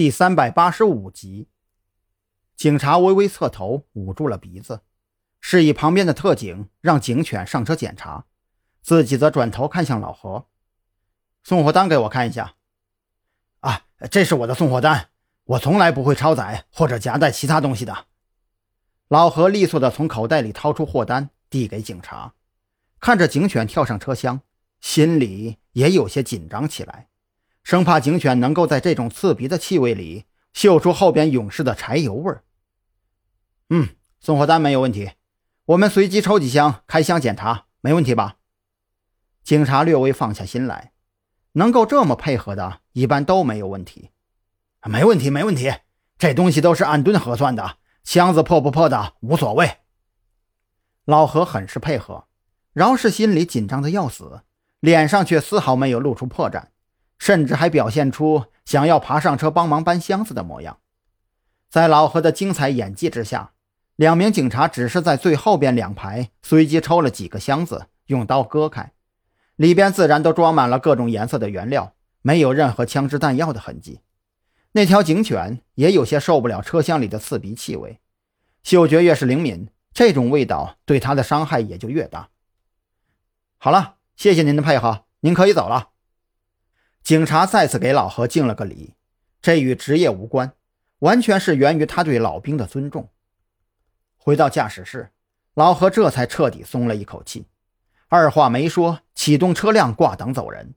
第三百八十五集，警察微微侧头，捂住了鼻子，示意旁边的特警让警犬上车检查，自己则转头看向老何：“送货单给我看一下。”“啊，这是我的送货单，我从来不会超载或者夹带其他东西的。”老何利索地从口袋里掏出货单，递给警察，看着警犬跳上车厢，心里也有些紧张起来。生怕警犬能够在这种刺鼻的气味里嗅出后边勇士的柴油味儿。嗯，送货单没有问题，我们随机抽几箱，开箱检查，没问题吧？警察略微放下心来，能够这么配合的，一般都没有问题。没问题，没问题，这东西都是按吨核算的，箱子破不破的无所谓。老何很是配合，饶是心里紧张的要死，脸上却丝毫没有露出破绽。甚至还表现出想要爬上车帮忙搬箱子的模样。在老何的精彩演技之下，两名警察只是在最后边两排随机抽了几个箱子，用刀割开，里边自然都装满了各种颜色的原料，没有任何枪支弹药的痕迹。那条警犬也有些受不了车厢里的刺鼻气味，嗅觉越是灵敏，这种味道对它的伤害也就越大。好了，谢谢您的配合，您可以走了。警察再次给老何敬了个礼，这与职业无关，完全是源于他对老兵的尊重。回到驾驶室，老何这才彻底松了一口气，二话没说，启动车辆挂挡走人。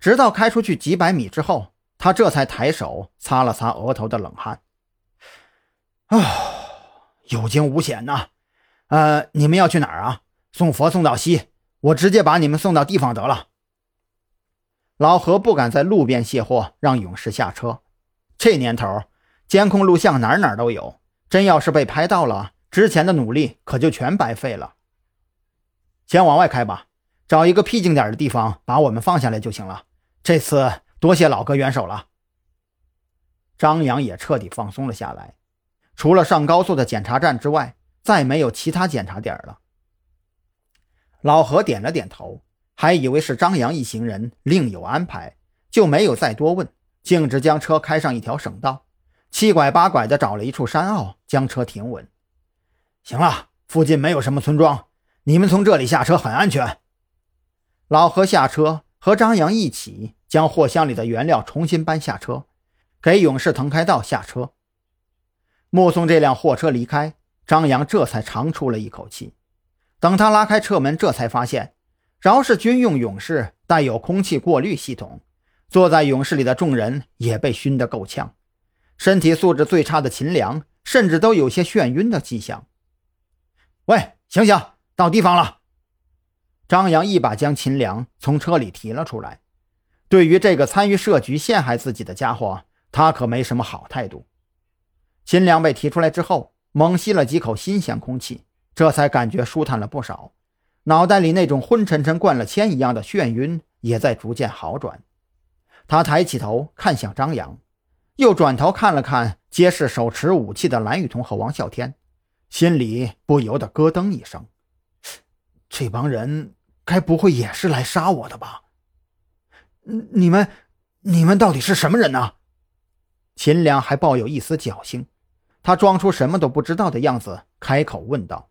直到开出去几百米之后，他这才抬手擦了擦额头的冷汗。啊，有惊无险呐！呃，你们要去哪儿啊？送佛送到西，我直接把你们送到地方得了。老何不敢在路边卸货，让勇士下车。这年头，监控录像哪哪都有，真要是被拍到了，之前的努力可就全白费了。先往外开吧，找一个僻静点的地方把我们放下来就行了。这次多谢老哥援手了。张扬也彻底放松了下来，除了上高速的检查站之外，再没有其他检查点了。老何点了点头。还以为是张扬一行人另有安排，就没有再多问，径直将车开上一条省道，七拐八拐的找了一处山坳，将车停稳。行了，附近没有什么村庄，你们从这里下车很安全。老何下车，和张扬一起将货箱里的原料重新搬下车，给勇士腾开道下车。目送这辆货车离开，张扬这才长出了一口气。等他拉开车门，这才发现。饶是军用勇士，带有空气过滤系统，坐在勇士里的众人也被熏得够呛。身体素质最差的秦良，甚至都有些眩晕的迹象。喂，醒醒，到地方了！张扬一把将秦良从车里提了出来。对于这个参与设局陷害自己的家伙，他可没什么好态度。秦良被提出来之后，猛吸了几口新鲜空气，这才感觉舒坦了不少。脑袋里那种昏沉沉、灌了铅一样的眩晕也在逐渐好转。他抬起头看向张扬，又转头看了看皆是手持武器的蓝雨桐和王啸天，心里不由得咯噔一声：这帮人该不会也是来杀我的吧？你们，你们到底是什么人呢？秦良还抱有一丝侥幸，他装出什么都不知道的样子，开口问道。